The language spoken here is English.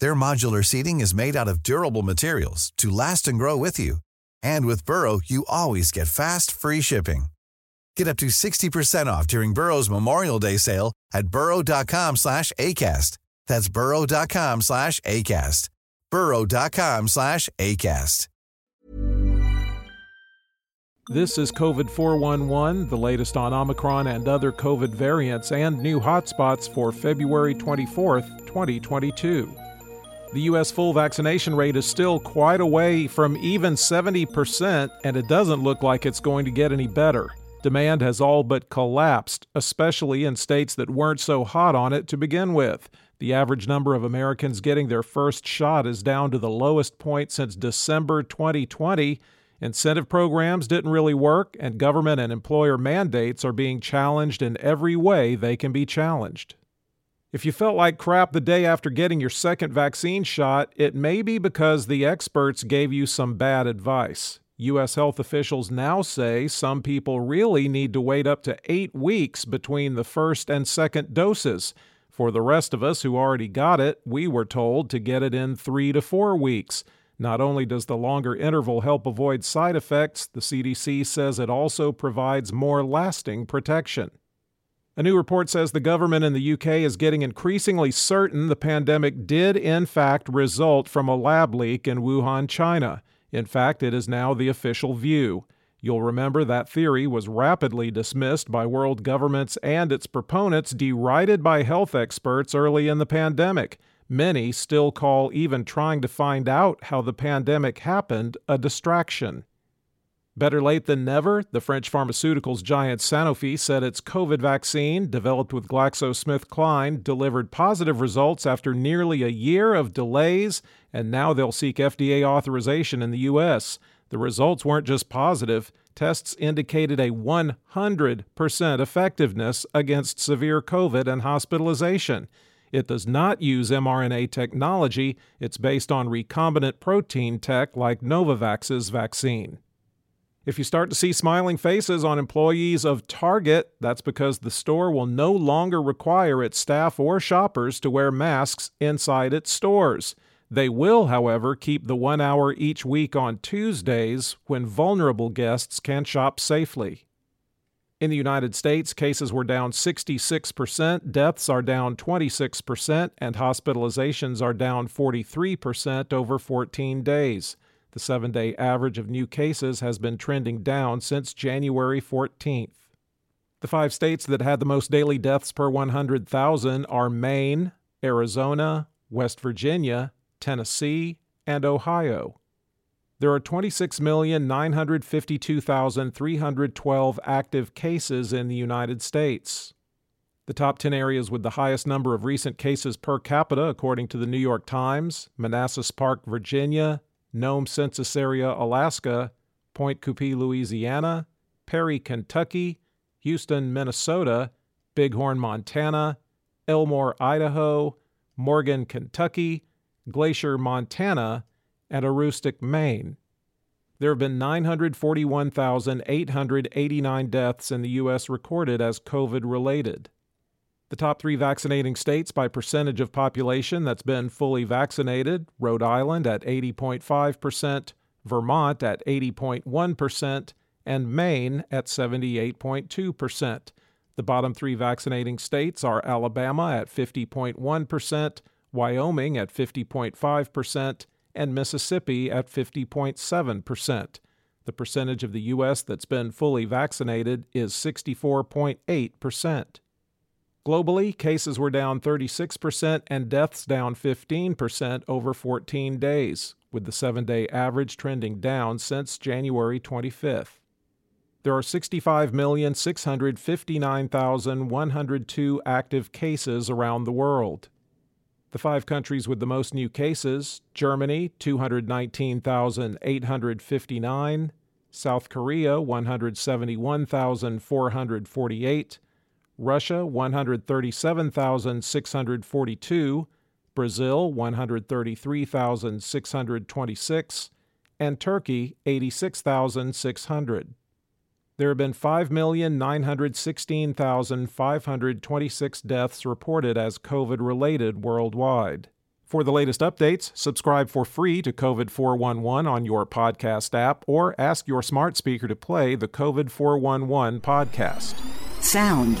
Their modular seating is made out of durable materials to last and grow with you. And with Burrow, you always get fast, free shipping. Get up to 60% off during Burrow's Memorial Day sale at burrow.com slash ACAST. That's burrow.com slash ACAST. burrow.com slash ACAST. This is COVID 411, the latest on Omicron and other COVID variants and new hotspots for February 24th, 2022. The U.S. full vaccination rate is still quite away from even 70%, and it doesn't look like it's going to get any better. Demand has all but collapsed, especially in states that weren't so hot on it to begin with. The average number of Americans getting their first shot is down to the lowest point since December 2020. Incentive programs didn't really work, and government and employer mandates are being challenged in every way they can be challenged. If you felt like crap the day after getting your second vaccine shot, it may be because the experts gave you some bad advice. U.S. health officials now say some people really need to wait up to eight weeks between the first and second doses. For the rest of us who already got it, we were told to get it in three to four weeks. Not only does the longer interval help avoid side effects, the CDC says it also provides more lasting protection. A new report says the government in the UK is getting increasingly certain the pandemic did, in fact, result from a lab leak in Wuhan, China. In fact, it is now the official view. You'll remember that theory was rapidly dismissed by world governments and its proponents derided by health experts early in the pandemic. Many still call even trying to find out how the pandemic happened a distraction. Better late than never, the French pharmaceuticals giant Sanofi said its COVID vaccine, developed with GlaxoSmithKline, delivered positive results after nearly a year of delays, and now they'll seek FDA authorization in the U.S. The results weren't just positive, tests indicated a 100% effectiveness against severe COVID and hospitalization. It does not use mRNA technology, it's based on recombinant protein tech like Novavax's vaccine. If you start to see smiling faces on employees of Target, that's because the store will no longer require its staff or shoppers to wear masks inside its stores. They will, however, keep the one hour each week on Tuesdays when vulnerable guests can shop safely. In the United States, cases were down 66%, deaths are down 26%, and hospitalizations are down 43% over 14 days. The seven day average of new cases has been trending down since January 14th. The five states that had the most daily deaths per 100,000 are Maine, Arizona, West Virginia, Tennessee, and Ohio. There are 26,952,312 active cases in the United States. The top 10 areas with the highest number of recent cases per capita, according to the New York Times Manassas Park, Virginia, Nome Census Area, Alaska, Pointe Coupee, Louisiana, Perry, Kentucky, Houston, Minnesota, Bighorn, Montana, Elmore, Idaho, Morgan, Kentucky, Glacier, Montana, and Aroostook, Maine. There have been 941,889 deaths in the U.S. recorded as COVID related. The top three vaccinating states by percentage of population that's been fully vaccinated Rhode Island at 80.5%, Vermont at 80.1%, and Maine at 78.2%. The bottom three vaccinating states are Alabama at 50.1%, Wyoming at 50.5%, and Mississippi at 50.7%. The percentage of the U.S. that's been fully vaccinated is 64.8%. Globally, cases were down 36% and deaths down 15% over 14 days, with the seven day average trending down since January 25th. There are 65,659,102 active cases around the world. The five countries with the most new cases Germany, 219,859, South Korea, 171,448, Russia, 137,642, Brazil, 133,626, and Turkey, 86,600 there have been 5,916,526 deaths reported as COVID related worldwide. For the latest updates, subscribe for free to COVID 411 on your podcast app or ask your smart speaker to play the COVID 411 podcast. Sound